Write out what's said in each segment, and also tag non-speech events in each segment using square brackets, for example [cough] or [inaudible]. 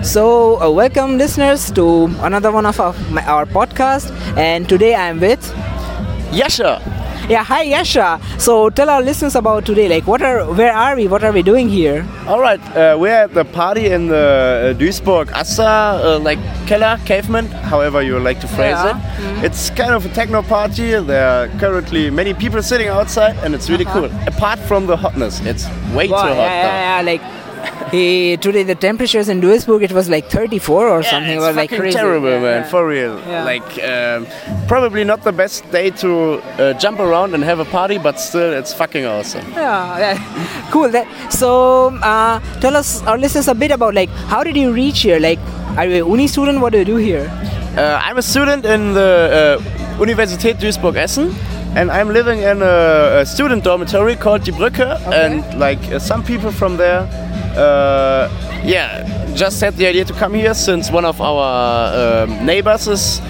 So, uh, welcome listeners to another one of our, my, our podcast. And today I'm with. Jascha. Yeah, hi Jascha. So tell our listeners about today. Like, what are, where are we? What are we doing here? All right, uh, we're at the party in the uh, Duisburg Assa, uh, like Keller, Caveman, however you like to phrase Yeah. it. Mm-hmm. It's kind of a techno party. There are currently many people sitting outside, and it's really Uh-huh. cool. Apart from the hotness, it's way Wow, too hot. yeah, yeah, yeah, Like, today the temperatures in Duisburg it was like 34 or Yeah, something. it was like crazy. terrible, Yeah, man. yeah. For real. Yeah. Like, um, probably not the best day to uh, jump around and have a party, but still, it's fucking awesome. Yeah, yeah. [laughs] cool. That, so, uh, tell us, our listeners, a bit about like how did you reach here? Like, are you a uni student? What do you do here? Uh, I'm a student in the uh, Universität Duisburg-Essen. And I'm living in a, a student dormitory called Die Brücke. And like uh, some people from there, uh, yeah, just had the idea to come here since one of our um, neighbors is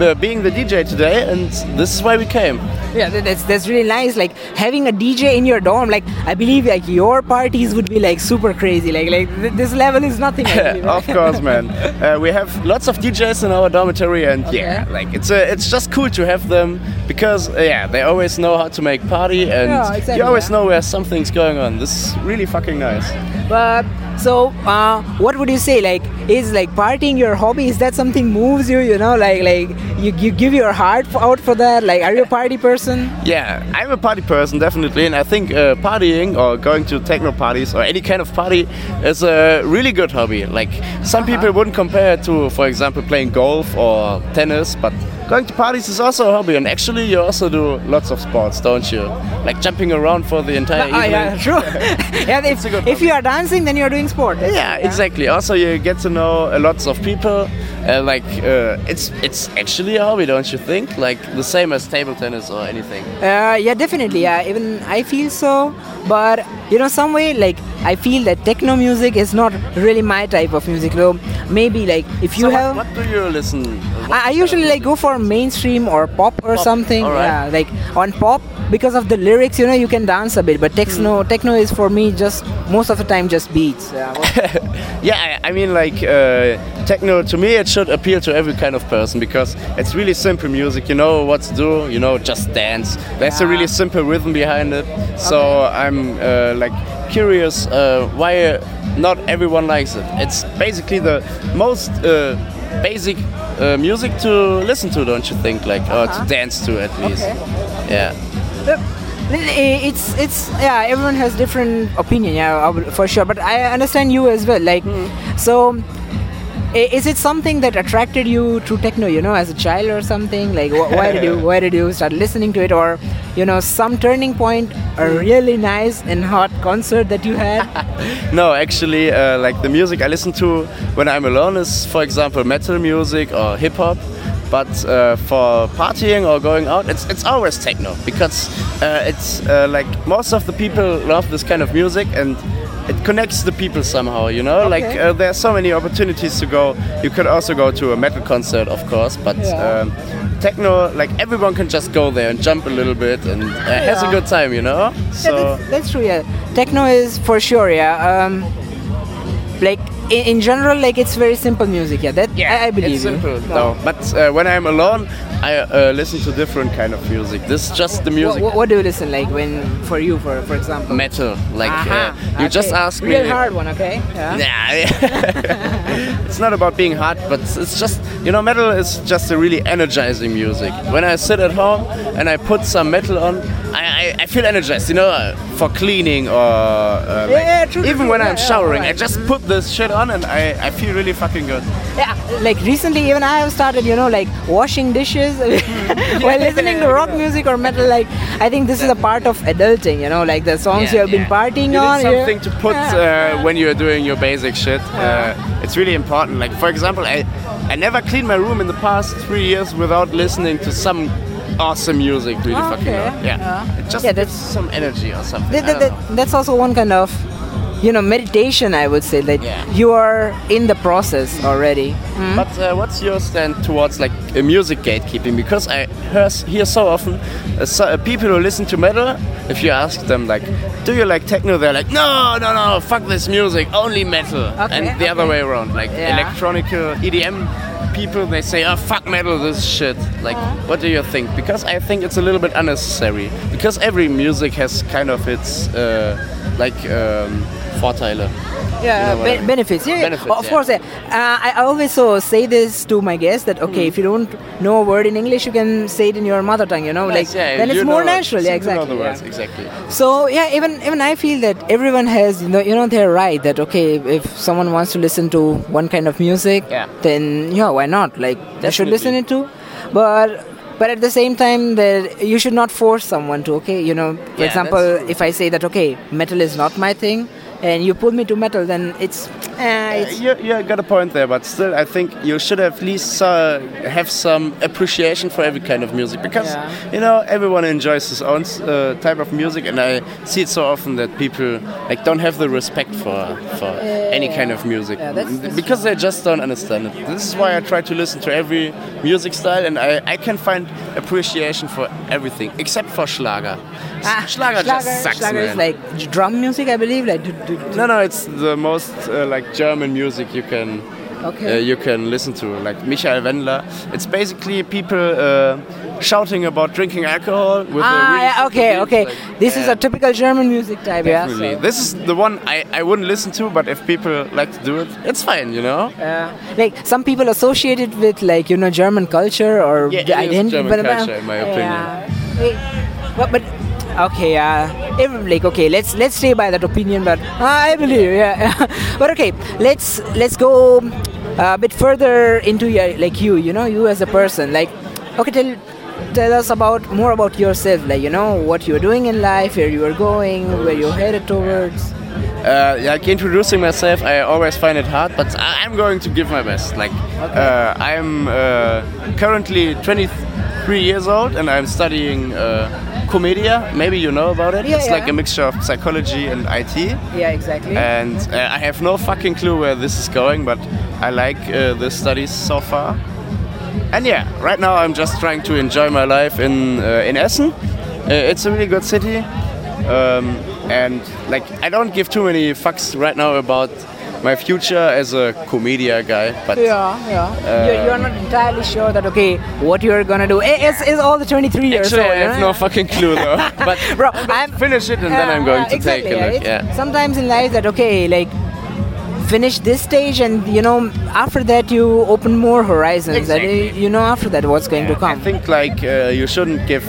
uh, being the DJ today. And this is why we came. Yeah, that's that's really nice. Like having a DJ in your dorm. Like I believe like your parties would be like super crazy. Like like th- this level is nothing. Believe, [laughs] of course, man. [laughs] Uh, we have lots of DJs in our dormitory, and yeah, like it's a, it's just cool to have them because uh, yeah, they always know how to make party, and Yeah, exactly, you always yeah. know where something's going on. This is really fucking nice. But so, uh, what would you say? Like, is like partying your hobby? Is that something moves you? You know, like like you, you give your heart out for that? Like, are you a party person? Yeah, I'm a party person definitely, and I think uh, partying or going to techno parties or any kind of party is a really good hobby. Like some people wouldn't compare it to, for example, playing golf or tennis, but going to parties is also a hobby. And actually, you also do lots of sports, don't you? Like jumping around for the entire Ah, evening. yeah, true. [laughs] [laughs] yeah, if, if you are dancing, then you are doing sport. Yeah, exactly. Also, you get to know uh, lots of people. Uh, like uh, it's it's actually a hobby, don't you think? Like the same as table tennis or anything. Uh, yeah, definitely. Yeah, even I feel so. But you know, some way like I feel that techno music is not really my type of music. Though maybe like if you So have. what, what do you listen? I, I usually like go for mainstream or pop or Pop, something. alright. Yeah, like on pop because of the lyrics, you know, you can dance a bit. But techno, Hmm. techno is for me just most of the time just beats. Yeah, [laughs] Yeah, I, I mean, like uh, techno. To me, it should appeal to every kind of person because it's really simple music. You know what to do. You know, just dance. There's a really simple rhythm behind it. So I'm uh, like curious uh, why not everyone likes it. It's basically the most uh, basic uh, music to listen to, don't you think? Like or to dance to at least. Okay. Yeah. it's it's yeah. Everyone has different opinion. Yeah, for sure. But I understand you as well. Like, Hmm. so. Is it something that attracted you to techno? You know, as a child or something? Like, wh- why did you [laughs] why did you start listening to it, or you know, some turning point, a really nice and hot concert that you had? [laughs] No, actually, uh, like the music I listen to when I'm alone is, for example, metal music or hip hop. But uh, for partying or going out, it's it's always techno because uh, it's uh, like most of the people love this kind of music and it connects the people somehow. You know, like Okay. uh, there are so many opportunities to go. You could also go to a metal concert, of course, but. Yeah. Um, Techno, like everyone can just go there and jump a little bit and uh, has a good time, you know. Yeah, that's, that's true. Yeah, techno is for sure. Yeah, um, like in, in general, like it's very simple music. Yeah, that I, I believe it's simple. No. But uh, when I'm alone, I uh, listen to different kind of music. This is just the music. what, what do you listen like when for you, for for example? Metal, like uh, you just okay. ask me. Real hard one, okay? Yeah. Nah, [laughs] it's not about being hard, but it's just you know, metal is just a really energizing music. When I sit at home and I put some metal on, I, I, I feel energized. You know, uh, for cleaning or uh, like, Yeah, true, even true, when yeah, I'm yeah, showering, alright. I just put this shit on and I, I feel really fucking good. Yeah, like recently, even I have started, you know, like washing dishes [laughs] [laughs] while listening to rock music or metal. Like, I think this is a part of adulting, you know, like the songs you have been partying on. something to put Yeah. uh, when you're doing your basic shit. Uh, it's really important. Like for example, I I never cleaned my room in the past three years without listening to some awesome music. Really Oh, fucking okay. Yeah. Yeah. It just Yeah, gives that's- some energy or something. That- that- that- that's also one kind of you know meditation i would say that Yeah. you are in the process already Mm. But uh, what's your stand towards like a music gatekeeping? Because I hear, hear so often uh, so, uh, people who listen to metal, if you ask them like, "Do you like techno?" They're like, "No, no, no, fuck this music, only metal." Okay, and the other way around, like Yeah. electronic uh, EDM people, they say, "Oh, fuck metal, this shit." Like, Uh-huh. what do you think? Because I think it's a little bit unnecessary. Because every music has kind of its uh, like um, Vorteile. Yeah You know be- I mean? benefits yeah, yeah. Benefits, of yeah. course yeah. uh, I always so say this to my guests that Mm. okay if you don't know a word in english you can say it in your mother tongue you know like yeah, then it's more natural yeah exactly words, exactly. So yeah, even even I feel that everyone has you know you know they're right that okay if someone wants to listen to one kind of music, Yeah. then yeah, why not? Like they should listen it to, but but at the same time that you should not force someone to okay you know for Yeah, example if I say that okay metal is not my thing and you pull me to metal then it's, it's you, you got a point there, but still, I think you should at least uh, have some appreciation for every kind of music because Yeah. you know everyone enjoys his own uh, type of music, and I see it so often that people like don't have the respect for for any kind of music Yeah, that's- that's because they just don't understand it. This is why I try to listen to every music style, and I, I can find appreciation for everything except for Schlager. Ah, Schlager, just sucks, Schlager is like drum music I believe like do, do, do- No, no, it's the most uh, like German music you can Okay. uh, you can listen to, like Michael Wendler. It's basically people uh, shouting about drinking alcohol with a Ah, yeah, okay, okay. like, This is a typical German music type, yeah. so- This is the one I, I wouldn't listen to, but if people like to do it, it's fine, you know. Uh, like some people associate it with like you know German culture or Yeah, the identity. German but, but- culture, in my opinion. Yeah. Wait, But, but okay, uh, if, like okay, let's let's stay by that opinion. But I believe, yeah. [laughs] but okay, let's let's go a bit further into your like you, you know, you as a person. Like, okay, tell tell us about more about yourself. Like you know what you're doing in life, where you are going, where you're headed towards. Uh, like introducing myself, I always find it hard, but I'm going to give my best. Like, uh, I'm uh, currently 23 years old and I'm studying uh, Komedia. Maybe you know about it. Yeah, it's yeah. like a mixture of psychology and IT. Yeah, exactly. And uh, I have no fucking clue where this is going, but I like uh, the studies so far. And yeah, right now I'm just trying to enjoy my life in uh, in Essen. Uh, it's a really good city, um, and like I don't give too many fucks right now about my future as a Komedia guy. But Yeah, yeah. you're, you're not entirely sure that okay, what you're gonna do. It- It's, it's all the 23 years actually, old. I have know? no fucking clue though. [laughs] but Bro, I'm finish it and then I'm going Yeah, to exactly, take a look. Yeah. Sometimes in life that okay, like finish this stage and you know after that you open more horizons Exactly. and you know after that what's going to come I think like uh, you shouldn't give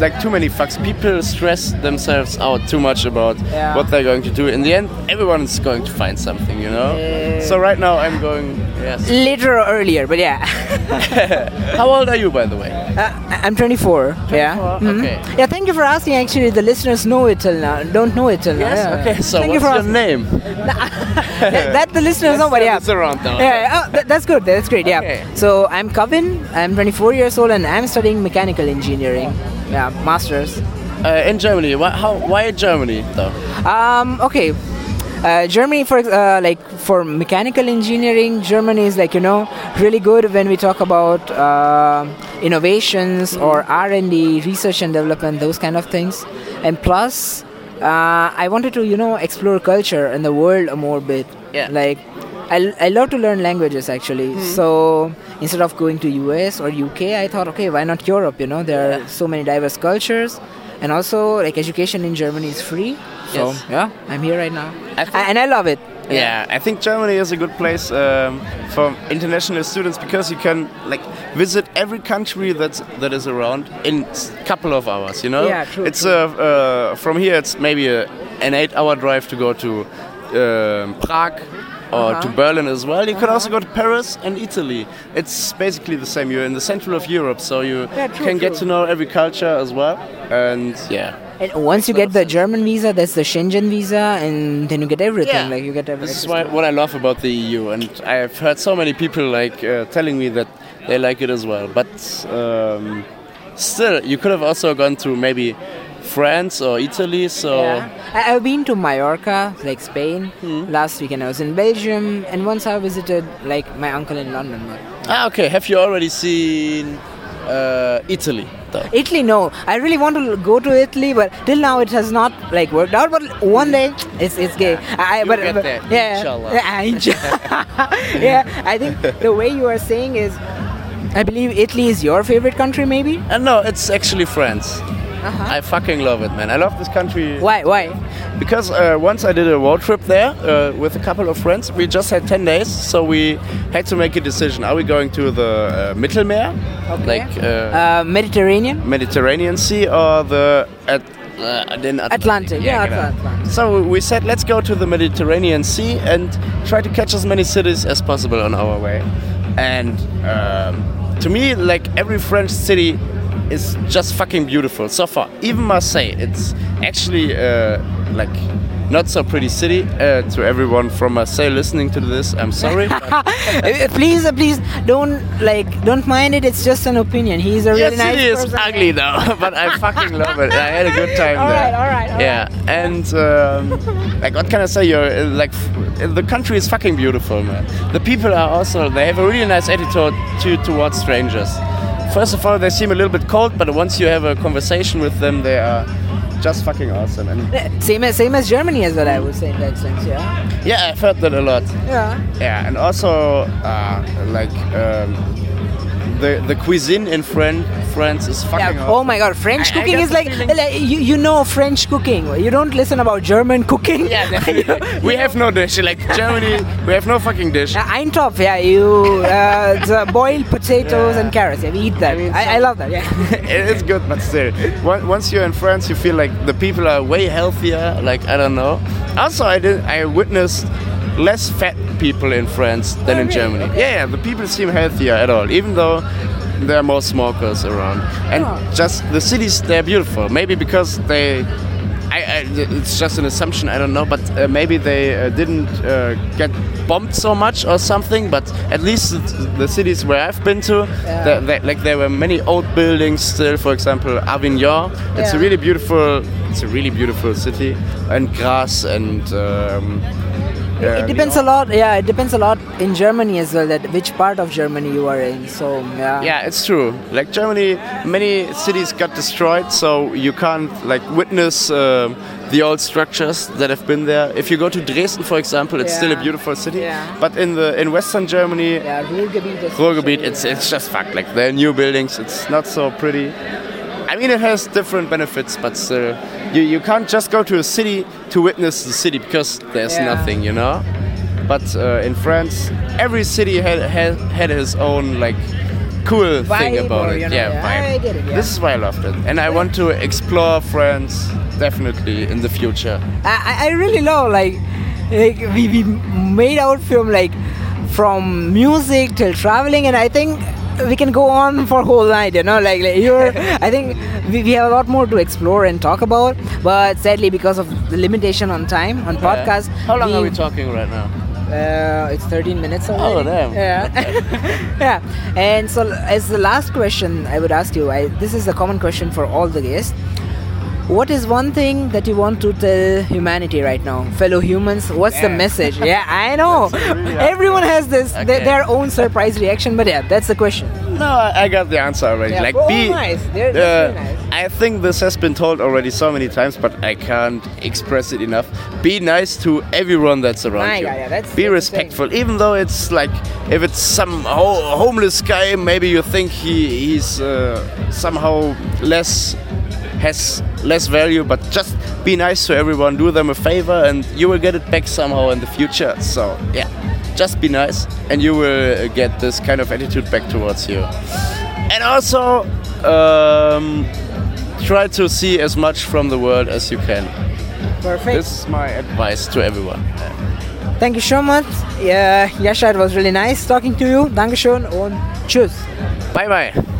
like too many fucks. People stress themselves out too much about Yeah. what they're going to do. In the end, everyone is going to find something, you know. Yeah. So right now I'm going. Yes. Later or earlier, but yeah. [laughs] How old are you, by the way? Uh, I'm 24. Yeah. Mhm. Okay. Yeah. Thank you for asking. Actually, the listeners know it till now. Don't know it till now. yeah. Okay. So Thank what's you for your asking. name? [laughs] that, the listeners know, but yeah. It's around now. Yeah, oh, that, that's good. That's great. Yeah. Okay. So I'm Kevin. I'm 24 years old, and I'm studying mechanical engineering. Yeah, masters. Uh, in Germany. Why, how, why Germany though? Um. Okay. Uh, Germany, for uh, like for mechanical engineering, Germany is like you know really good when we talk about uh, innovations or R and D, research and development, those kind of things. And plus, uh, I wanted to you know explore culture and the world a more bit. Yeah. Like, I, I love to learn languages actually. So instead of going to US or UK, I thought, okay, why not Europe? You know, there are so many diverse cultures, and also like education in Germany is free. So Yes. yeah, I'm here right now, I think- and I love it. Yeah, I think Germany is a good place um, for international students because you can like visit every country that's that is around in a couple of hours. You know, Yeah, true, It's true. Uh, uh, from here. It's maybe a, an eight-hour drive to go to um, Prague. Or to Uh-huh. Berlin as well. You can also go to Paris and Italy. It's basically the same. You're in the central of Europe, so you Yeah, true, can get to know every culture as well. And yeah, And once you get the German visa, that's the Schengen visa, and then you get everything. Like you get everything. This is why, what I love about the EU, and I've heard so many people like uh, telling me that they like it as well. But um, still, you could have also gone to maybe France or Italy. So Yeah. I, I've been to Mallorca, like Spain. Hmm. Last weekend I was in Belgium, and once I visited like my uncle in London. Ah, okay. Have you already seen uh, Italy? Though? Italy, no. I really want to go to Italy, but till now it has not like worked out. But one day it's it's gay. I, I- but, get but- there, yeah, inshallah. yeah, [laughs] yeah. I think the way you are saying is, I believe Italy is your favorite country, maybe. And no, it's actually France. Uh-huh. I fucking love it, man. I love this country Why? Why? because uh, once I did a road trip there uh, with a couple of friends. We just had 10 days, so we had to make a decision. Are we going to the uh, Mittelmeer, Okay. like uh, Uh, Mediterranean. Mediterranean Sea, or the at, uh, den Atlantic? Atlantic, yeah, genau. Atlantic. So we said, let's go to the Mediterranean Sea and try to catch as many cities as possible on our way. And um, to me, like every French city is just fucking beautiful so far. Even Marseille, it's actually uh, like not so pretty city. Uh, to everyone from Marseille listening to this, I'm sorry. [laughs] Uh, please, uh, please don't like don't mind it. It's just an opinion. He's a Yeah, really nice city is person. ugly though, [laughs] but I fucking love it. I had a good time All there. right, all right, all yeah, and um, like what can I say? You're uh, like f- the country is fucking beautiful, man. The people are also they have a really nice attitude to towards strangers. First of all, they seem a little bit cold, but once you have a conversation with them, they are just fucking awesome. And Same as same as Germany as well. I would say in that sense. Yeah. yeah, I've heard that a lot. Yeah. Yeah, and also uh, like um, the the cuisine in France France is fucking Yeah. awesome. Oh my God, French I- I cooking got is like, like you, you know French cooking. You don't listen about German cooking. Yeah, [laughs] definitely. we have no dish. Like Germany, we have no fucking dish. Uh, Eintopf, yeah, you uh, the boiled potatoes Yeah. and carrots. Yeah, we eat that. I, mean, I, some- love that. Yeah. [laughs] it's good, but still, once you're in France, you feel like the people are way healthier. Like I don't know. Also, I did. I witnessed less fat people in France than Oh, in really? Germany. Okay. Yeah, yeah, the people seem healthier at all, even though there are more smokers around. And Oh. just the cities, they're beautiful. Maybe because they. I, I, it's just an assumption, I don't know, but uh, maybe they uh, didn't uh, get bombed so much or something. But at least the, cities where I've been to, Yeah. the- the- like there were many old buildings still. For example, Avignon. It's a really beautiful. It's a really beautiful city, and Grasse and. Um, yeah, It depends a lot. Yeah, it depends a lot in Germany as well. That which part of Germany you are in. So yeah. Yeah, it's true. Like Germany, many cities got destroyed, so you can't like witness um the old structures that have been there. If you go to Dresden, for example, it's still a beautiful city. Yeah. But in the in Western Germany, Yeah, Ruhrgebiet. Ruhrgebiet, it's it's just fucked. Like there are new buildings. It's not so pretty. I mean, it has different benefits, but still, you you can't just go to a city to witness the city because there's Yeah. nothing, you know. But uh, in France, every city had had, had his own like cool thing about it. you know, yeah, yeah, vibe. It, yeah. This is why I loved it, and I want to explore France definitely in the future. I, I- I really love like, like we, we made our film like from music till traveling and I think we can go on for whole night you know like, like you're [laughs] I think we, we have a lot more to explore and talk about but sadly because of the limitation on time on podcast How long are we talking right now? uh, it's 13 minutes already. Oh, damn. Yeah. [laughs] yeah. And so, as the last question, I would ask you I, this is a common question for all the guests. What is one thing that you want to tell humanity right now, fellow humans? What's the message? [laughs] Yeah, I know. Everyone has this th- their own surprise reaction, but yeah, that's the question. No, I got the answer already. Yeah. Like, Oh, be. nice. They're- uh, nice. I think this has been told already so many times, but I can't express it enough. Be nice to everyone that's around My you. God, yeah, that's- be that's respectful, even though it's like if it's some ho- homeless guy, maybe you think he he's uh, somehow less has less value, but just be nice to everyone. Do them a favor, and you will get it back somehow in the future. So yeah, just be nice, and you will get this kind of attitude back towards you. And also, um, try to see as much from the world as you can. Perfect. This is my advice to everyone. Thank you so much. Yeah, Jascha, it was really nice talking to you. Dankeschön und tschüss. Bye bye.